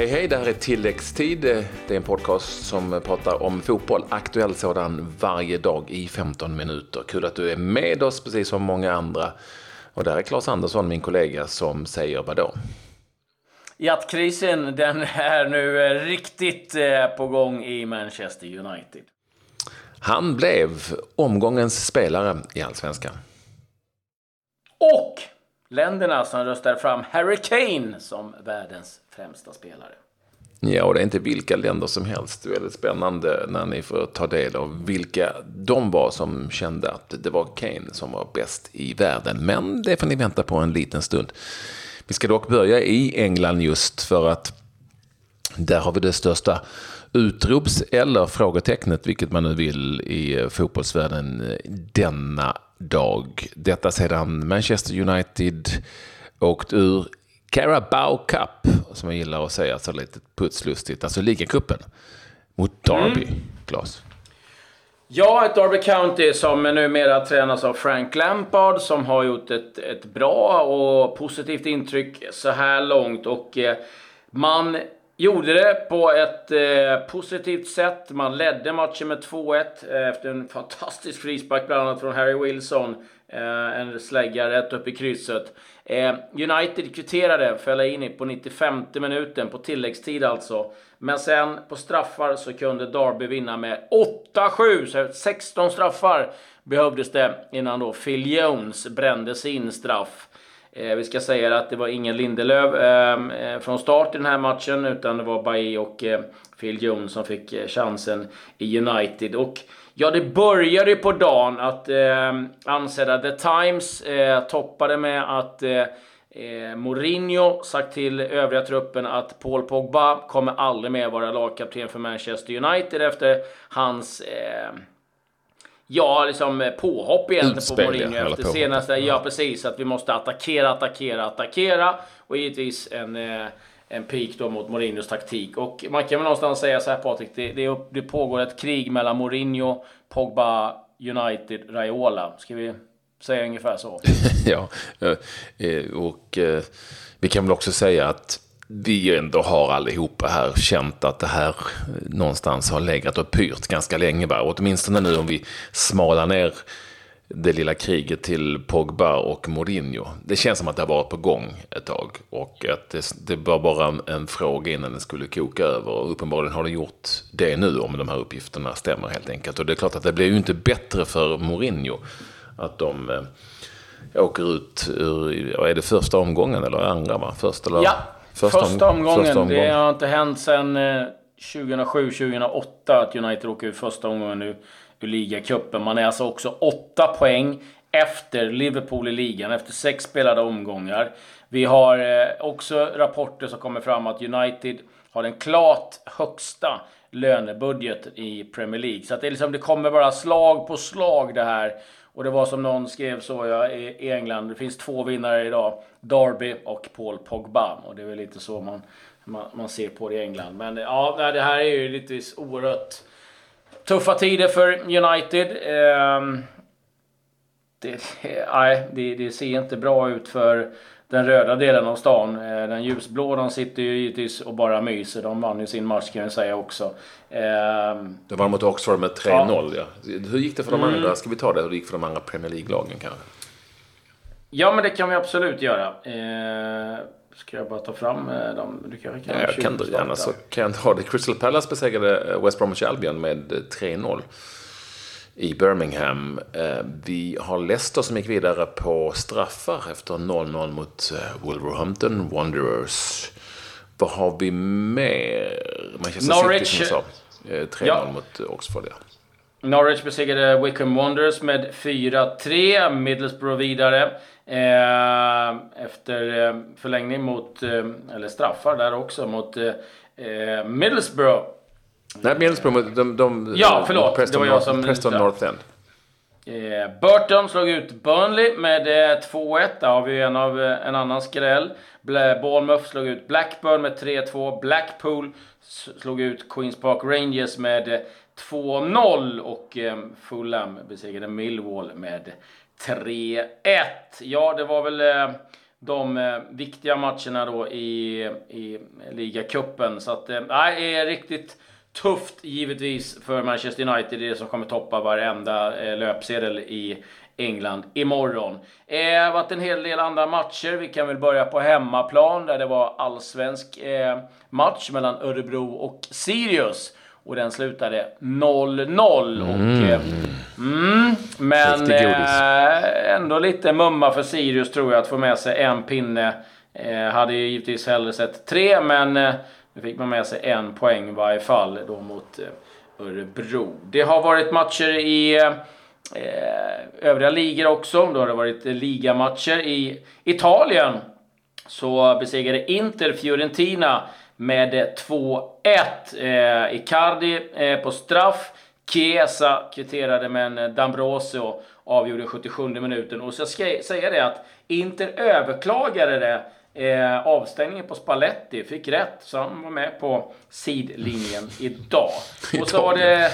Hej hej, det här är Tilläggstid. Det är en podcast som pratar om fotboll, aktuell sådan, varje dag i 15 minuter. Kul att du är med oss, precis som många andra. Och där är Claes Andersson, min kollega, som säger vadå? Jattkrisen, den är nu riktigt eh, på gång i Manchester United. Han blev omgångens spelare i Allsvenskan. Och länderna som röstar fram Harry Kane som världens främsta spelare. Ja, och det är inte vilka länder som helst. Det är väldigt spännande när ni får ta del av vilka de var som kände att det var Kane som var bäst i världen. Men det får ni vänta på en liten stund. Vi ska dock börja i England just för att där har vi det största utrops eller frågetecknet, vilket man nu vill, i fotbollsvärlden eh, denna dag. Detta sedan Manchester United åkt ur Carabao Cup, som jag gillar att säga så lite putslustigt, alltså ligacupen, mot Derby, mm. Klas. Ja, ett Derby County som numera tränas av Frank Lampard som har gjort ett, ett bra och positivt intryck så här långt. Och eh, man gjorde det på ett eh, positivt sätt. Man ledde matchen med 2-1 eh, efter en fantastisk frispark bland annat från Harry Wilson. Eh, en slägga rätt upp i krysset. Eh, United kvitterade, in på 95 minuten, på tilläggstid alltså. Men sen på straffar så kunde Derby vinna med 8-7, så 16 straffar behövdes det innan då Phil Jones brände sin straff. Eh, vi ska säga att det var ingen Lindelöf ehm, eh, från start i den här matchen, utan det var Bailly och eh, Phil Jones som fick eh, chansen i United. Och ja, det började ju på dagen att eh, ansedda The Times eh, toppade med att eh, eh, Mourinho sagt till övriga truppen att Paul Pogba kommer aldrig mer vara lagkapten för Manchester United efter hans eh, Ja, liksom påhopp egentligen Utspel, på Mourinho efter senaste... Ja, precis. Att vi måste attackera, attackera, attackera. Och givetvis en, eh, en peak då mot Mourinhos taktik. Och man kan väl någonstans säga så här Patrik, det, det, det pågår ett krig mellan Mourinho, Pogba, United, Raiola. Ska vi säga ungefär så? ja, eh, och eh, vi kan väl också säga att vi ändå har allihopa här känt att det här eh, någonstans har legat och pyrt ganska länge. Va? åtminstone nu om vi smalar ner det lilla kriget till Pogba och Mourinho. Det känns som att det har varit på gång ett tag och att det, det var bara en, en fråga innan det skulle koka över. Och uppenbarligen har det gjort det nu om de här uppgifterna stämmer helt enkelt. Och det är klart att det blir ju inte bättre för Mourinho att de eh, åker ut ur, är det första omgången eller andra va? Första eller? Ja, första, första, omgången. första omgången. Det har inte hänt sedan 2007-2008 eh, att United åker ut första omgången nu ur ligacupen. Man är alltså också åtta poäng efter Liverpool i ligan, efter sex spelade omgångar. Vi har eh, också rapporter som kommer fram att United har den klart högsta lönebudget i Premier League. Så att det, liksom, det kommer bara slag på slag det här. Och det var som någon skrev så ja, i England, det finns två vinnare idag. Derby och Paul Pogba. Och det är väl lite så man, man, man ser på det i England. Men ja, det här är ju lite oerhört Tuffa tider för United. Eh, det, nej, det, det, ser inte bra ut för den röda delen av stan. Eh, den ljusblå, de sitter ju givetvis och bara myser. De vann ju sin match kan jag säga också. Eh, det var mot Oxford med 3-0 ja. ja. Hur gick det för de mm. andra? Ska vi ta det? Hur det gick för de andra Premier League-lagen kanske? Ja, men det kan vi absolut göra. Eh, Ska jag bara ta fram eh, dem? Du kan, kan ja, jag kan gärna så kan jag ta det. Crystal Palace besegrade West Bromwich Albion med 3-0 eh, i Birmingham. Vi har Leicester som gick vidare på straffar efter 0-0 mot Wolverhampton Wanderers. Vad har vi mer? Manchester Norwich. City som jag sa. 3-0 ja. mot Oxford, ja. Norwich besegrade Wickham Wanderers med 4-3. Middlesbrough vidare. Eh, efter eh, förlängning mot, eh, eller straffar där också, mot eh, Middlesbrough. Nej, Middlesbrough, de, de, ja, förlåt. Preston, det var jag som... Preston North End. Eh, Burton slog ut Burnley med eh, 2-1. Där har vi en, av, eh, en annan skräll. Bournemouth slog ut Blackburn med 3-2. Blackpool slog ut Queens Park Rangers med 2-0. Och eh, Fulham besegrade Millwall med 3-1. Ja, det var väl... Eh, de eh, viktiga matcherna då i, i ligacupen. Så att, eh, det är riktigt tufft givetvis för Manchester United. Det är det som kommer toppa varenda eh, löpsedel i England imorgon. Det eh, har varit en hel del andra matcher. Vi kan väl börja på hemmaplan där det var allsvensk eh, match mellan Örebro och Sirius. Och den slutade 0-0. Mm. Eh, mm, men eh, ändå lite mumma för Sirius tror jag att få med sig en pinne. Eh, hade ju givetvis hellre sett tre, men eh, nu fick man med sig en poäng i varje fall då mot eh, Örebro. Det har varit matcher i eh, övriga ligor också. Då har det varit ligamatcher i Italien. Så besegrade Inter Fiorentina med eh, 2-1. Eh, Icardi eh, på straff. Chiesa kvitterade med en eh, D'Ambrosio avgjorde 77 minuten. Och så ska jag säga det att Inter överklagade det Eh, avstängningen på Spalletti fick rätt, så han var med på sidlinjen idag. Och så var det...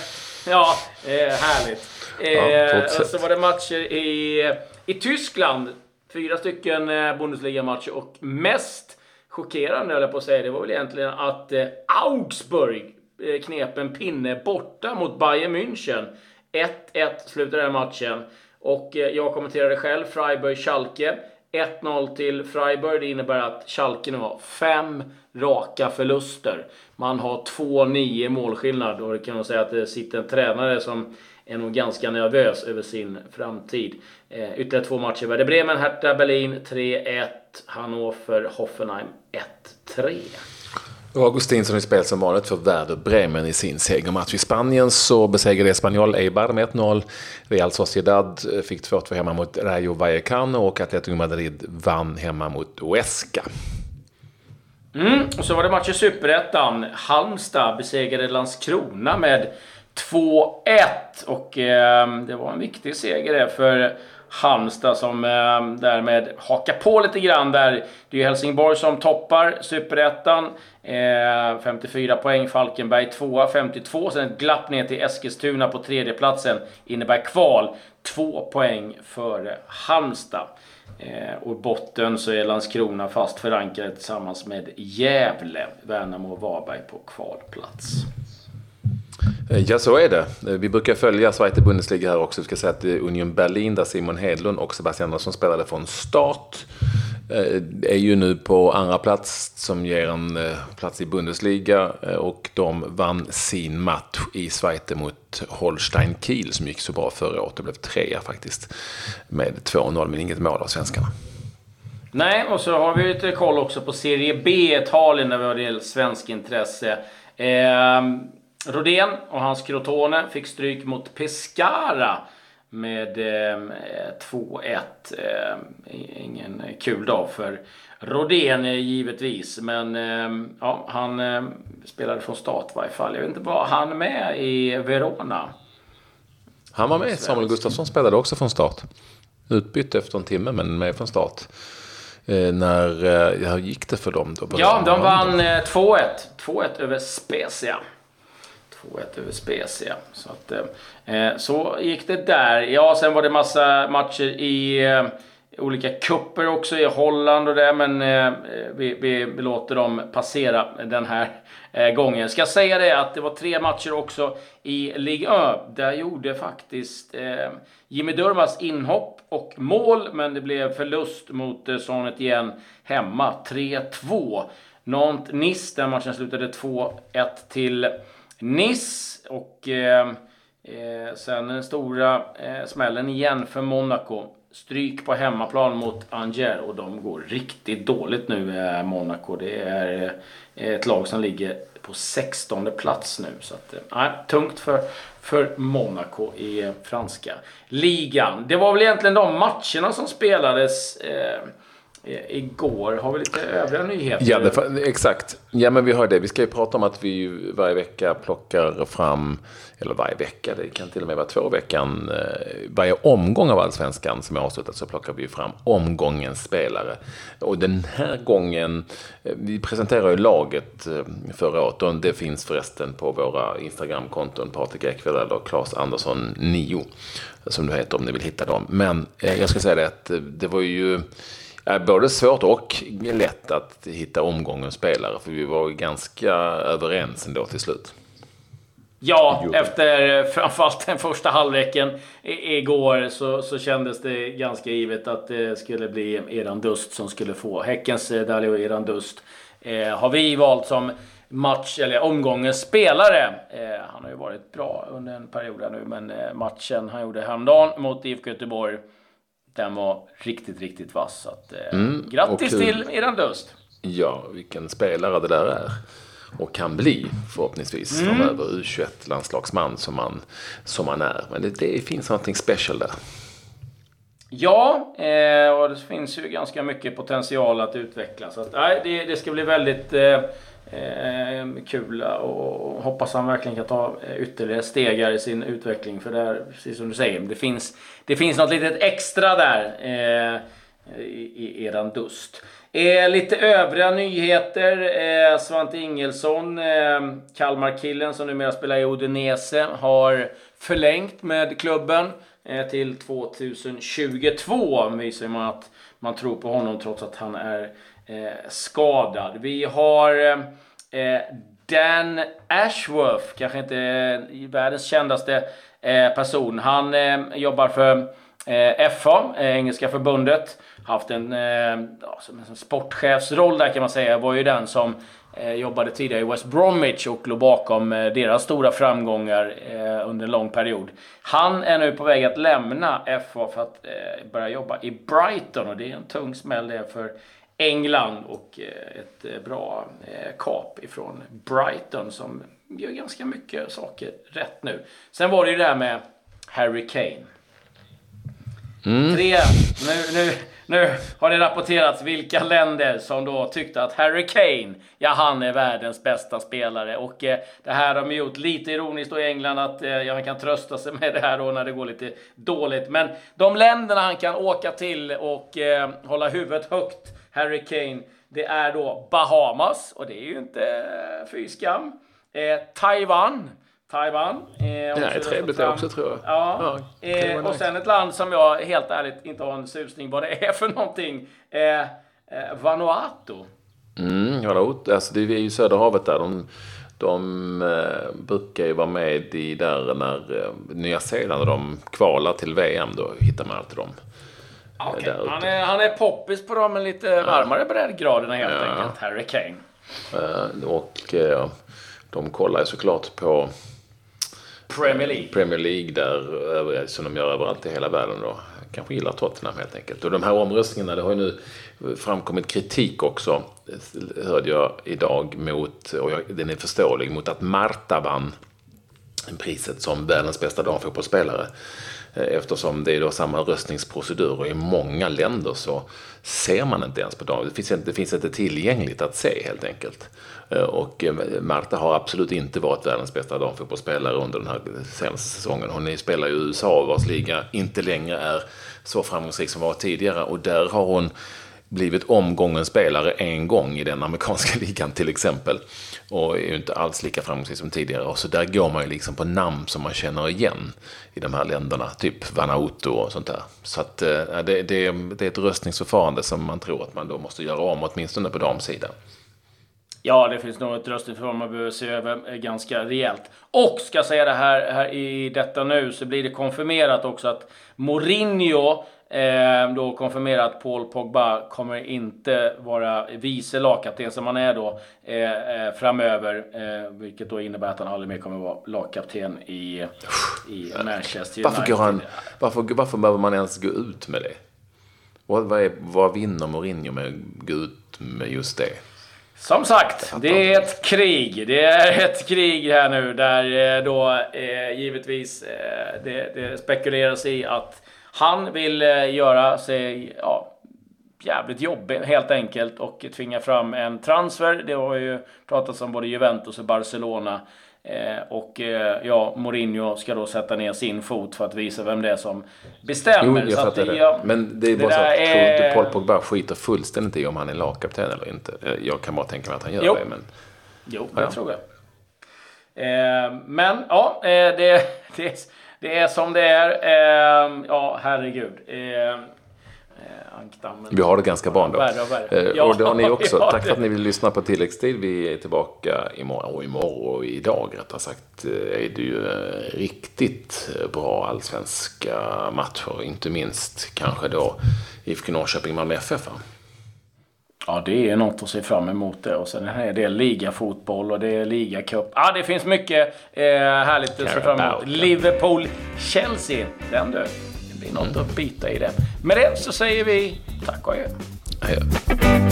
Ja, eh, härligt. Eh, ja, och så var det matcher i, i Tyskland. Fyra stycken eh, Bundesliga-matcher och mest chockerande, höll jag på att säga, det var väl egentligen att eh, Augsburg eh, knep en pinne borta mot Bayern München. 1-1 slutade den matchen. Och eh, jag kommenterade själv Freiburg-Schalke. 1-0 till Freiburg. Det innebär att Schalke nu har fem raka förluster. Man har 2-9 målskillnad och det kan man säga att det sitter en tränare som är nog ganska nervös över sin framtid. Eh, ytterligare två matcher. Werder Bremen, Hertha Berlin 3-1. Hannover, Hoffenheim 1-3. Och Augustinsson i spel som vanligt för Werder Bremen i sin segermatch. I Spanien så besegrade Espanyol Eibar med 1-0. Real Sociedad fick 2-2 hemma mot Rayo Vallecano och Atletico Madrid vann hemma mot Huesca. Mm, och så var det match i Superettan. Halmstad besegrade Landskrona med 2-1. Och eh, det var en viktig seger det för Halmstad som eh, därmed hakar på lite grann där. Det är Helsingborg som toppar Superettan. Eh, 54 poäng, Falkenberg 2 52. Sen ett glapp ner till Eskilstuna på tredjeplatsen. Innebär kval. Två poäng före Halmstad. Eh, och i botten så är Landskrona fast förankrade tillsammans med Gävle, Värnamo och Varberg på kvalplats. Eh, ja, så är det. Eh, vi brukar följa Zweite Bundesliga här också. Vi ska säga att det är Union Berlin där Simon Hedlund och Sebastian Andersson spelade från start. Eh, är ju nu på andra plats som ger en plats i Bundesliga och de vann sin match i Zweite mot Holstein Kiel som gick så bra förra året. Det blev trea faktiskt med 2-0 men inget mål av svenskarna. Nej, och så har vi lite koll också på Serie B Italien när vi har del svensk intresse. Eh, Rodén och hans Crotone fick stryk mot Pescara med eh, 2-1. Eh, ingen kul dag för Rodén eh, givetvis. Men eh, ja, han eh, spelade från start i varje fall. Jag vet inte, var han med i Verona? Han var med. Samuel Gustafsson spelade också från start. Utbytt efter en timme, men med från start. Eh, när, eh, hur gick det för dem då? Ja, de vann 2-1. 2-1 över Spezia. 2-1 över Spezia. Så, att, eh, eh, så gick det där. Ja, sen var det massa matcher i eh, olika kupper också i Holland och det. Men eh, eh vi, vi, vi, låter dem passera den här eh, gången. Ska säga det att det var tre matcher också i Ligue 1. Där gjorde faktiskt eh, Jimmy Durmas inhopp och mål. Men det blev förlust mot eh, Sonet igen hemma. 3-2. Nantes-Nice, den matchen slutade 2-1 till Nice och eh, eh, sen den stora eh, smällen igen för Monaco. Stryk på hemmaplan mot Angers och de går riktigt dåligt nu, eh, Monaco. Det är eh, ett lag som ligger på 16 plats nu. Så att, eh, tungt för, för Monaco i eh, franska ligan. Det var väl egentligen de matcherna som spelades eh, Eh, igår. Har vi lite övriga nyheter? Ja, det, exakt. Ja, men vi har det. Vi ska ju prata om att vi varje vecka plockar fram, eller varje vecka, det kan till och med vara två veckan, eh, varje omgång av Allsvenskan som är avslutad så plockar vi fram omgångens spelare. Och den här gången, eh, vi presenterar ju laget förra året och det finns förresten på våra Instagramkonton, Patrik Ekwall eller Claes Andersson 9, som du heter om ni vill hitta dem. Men jag ska säga det att det var ju både svårt och lätt att hitta omgångens spelare. För vi var ganska överens ändå till slut. Ja, jo. efter framförallt den första halvleken igår så, så kändes det ganska givet att det skulle bli Eran Dust som skulle få Häckens eh, Dalio Eran Dust. Eh, har vi valt som match eller omgångens spelare. Eh, han har ju varit bra under en period här nu, men eh, matchen han gjorde häromdagen mot IFK Göteborg den var riktigt, riktigt vass. Så att, eh, mm, grattis till Eran Dust! Ja, vilken spelare det där är. Och kan bli förhoppningsvis mm. framöver U21-landslagsman som man, som man är. Men det, det finns någonting special där. Ja, eh, och det finns ju ganska mycket potential att utveckla. Så att, nej, det, det ska bli väldigt eh, Eh, eh, kul och hoppas han verkligen kan ta eh, ytterligare stegar i sin utveckling. För det är precis som du säger, det finns, det finns något litet extra där eh, i, i eran dust. Eh, lite övriga nyheter. Eh, Svante Ingelsson, eh, Kalmarkillen som numera spelar i Odinese, har förlängt med klubben eh, till 2022. Visar man att man tror på honom trots att han är eh, skadad. Vi har eh, Dan Ashworth, kanske inte eh, världens kändaste eh, person. Han eh, jobbar för eh, FA, eh, Engelska förbundet. Haft en, eh, ja, som en sportchefsroll där kan man säga. Var ju den som jobbade tidigare i West Bromwich och låg bakom deras stora framgångar under en lång period. Han är nu på väg att lämna FA för att börja jobba i Brighton och det är en tung smäll det för England och eh, ett eh, bra eh, kap ifrån Brighton som gör ganska mycket saker rätt nu. Sen var det ju det här med Harry Kane. Mm. Tre, nu, nu, nu har det rapporterats vilka länder som då tyckte att Harry Kane, ja han är världens bästa spelare. Och eh, det här har de gjort lite ironiskt då i England att eh, ja, kan trösta sig med det här då när det går lite dåligt. Men de länderna han kan åka till och eh, hålla huvudet högt Harry Kane. Det är då Bahamas och det är ju inte eh, fy skam. Eh, Taiwan. Taiwan. Eh, det är trevligt det också tror jag. Ja. ja eh, och nice. sen ett land som jag helt ärligt inte har en susning vad det är för någonting. Eh, eh Vanuatu. Mm, Vanuatu. Alltså det är ju Söderhavet där. De, de eh, brukar ju vara med i där när eh, Nya Zeeland och de kvalar till VM. Då hittar man alltid dem. Okay. Han, är, han är poppis på de lite varmare breddgraderna helt ja. enkelt, Harry Kane. Uh, och uh, de kollar ju såklart på Premier League. Premier League där, som de gör överallt i hela världen då. Kanske gillar Tottenham helt enkelt. Och de här omröstningarna, det har ju nu framkommit kritik också, hörde jag idag mot, och jag, den är förståelig, mot att Marta vann priset som världens bästa damfotbollsspelare. Eh, eftersom det är då samma röstningsprocedur och i många länder så ser man inte ens på dem. Det finns, inte, det finns inte tillgängligt att se helt enkelt. Eh, och eh, Marta har absolut inte varit världens bästa damfotbollsspelare under den här senaste säsongen. Hon spelar i USA vars liga inte längre är så framgångsrik som var tidigare och där har hon blivit omgångens spelare en gång i den amerikanska ligan till exempel. Och är ju inte alls lika framgångsrik som tidigare. Och så där går man ju liksom på namn som man känner igen i de här länderna. Typ Vanuatu och sånt där. Så att eh, det, det, det är ett röstningsförfarande som man tror att man då måste göra om, åtminstone på damsidan. Ja, det finns nog ett röstningsförfarande man behöver se över eh, ganska rejält. Och ska säga det här, här i detta nu så blir det konfirmerat också att Mourinho Eh, då konfirmerar att Paul Pogba kommer inte vara vice lagkapten som han är då eh, eh, framöver. Eh, vilket då innebär att han aldrig mer kommer vara lagkapten i, i Manchester United. Varför, går han, varför, varför behöver man ens gå ut med det? Vad, vad, är, vad vinner Mourinho med att gå ut med just det? Som sagt, det är ett krig. Det är ett krig här nu där eh, då eh, givetvis eh, det, det spekuleras i att han vill eh, göra sig ja, jävligt jobbig helt enkelt och tvinga fram en transfer. Det har ju pratats om både Juventus och Barcelona. Eh, och eh, ja, Mourinho ska då sätta ner sin fot för att visa vem det är som bestämmer. Jo, jag fattar det. Ja, Men det är bara det så att, är... tror inte Paul Pogba skiter fullständigt i om han är lagkapten eller inte? Jag kan bara tänka mig att han gör jo. det. Men... Jo, det ja. tror jag. Eh, men ja, eh, det, det det är som det är. Eh, ja, herregud. Eh, Eh, ankdammen. Vi har det ganska bra ändå. Värre och värre. Eh, Ja, och det har ni också. ja, Tack för det- att ni vill lyssna på tilläggstid. Vi är tillbaka imorgon. Och imorgon och idag rättare sagt eh, är det ju eh, riktigt bra allsvenska matcher. Inte minst kanske då IFK Norrköping, Malmö FF. va? Ja, det är något att se fram emot det. Och sen är det ligafotboll och det är ligacup. Ja, det finns mycket eh, härligt att se fram emot. Liverpool-Chelsea. Den du. Det blir något att bita i den. Med det så säger vi tack och adjö. Adjö.